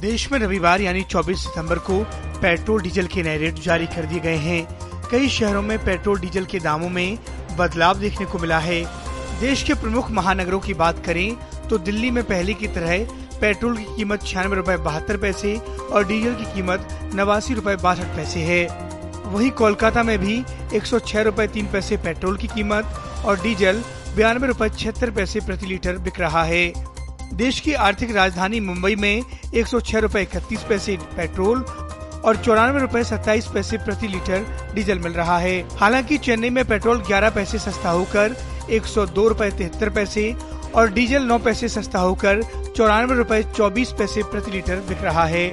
देश में रविवार यानी 24 सितंबर को पेट्रोल डीजल के नए रेट जारी कर दिए गए हैं। कई शहरों में पेट्रोल डीजल के दामों में बदलाव देखने को मिला है। देश के प्रमुख महानगरों की बात करें तो दिल्ली में पहले की तरह पेट्रोल की कीमत छियानवे रूपए बहत्तर पैसे और डीजल की कीमत नवासी रूपए बासठ पैसे है। वहीं कोलकाता में भी एक सौ छह रूपए तीन पैसे पेट्रोल की कीमत और डीजल बयानवे रूपए छिहत्तर पैसे प्रति लीटर बिक रहा है। देश की आर्थिक राजधानी मुंबई में एक सौ छह रूपए इकतीस पैसे पेट्रोल और चौरानवे रूपए सत्ताईस पैसे प्रति लीटर डीजल मिल रहा है। हालाँकि चेन्नई में पेट्रोल ग्यारह पैसे सस्ता होकर एक सौ दो रूपए तिहत्तर पैसे और डीजल नौ पैसे सस्ता होकर चौरानवे रूपए चौबीस पैसे प्रति लीटर बिक रहा है।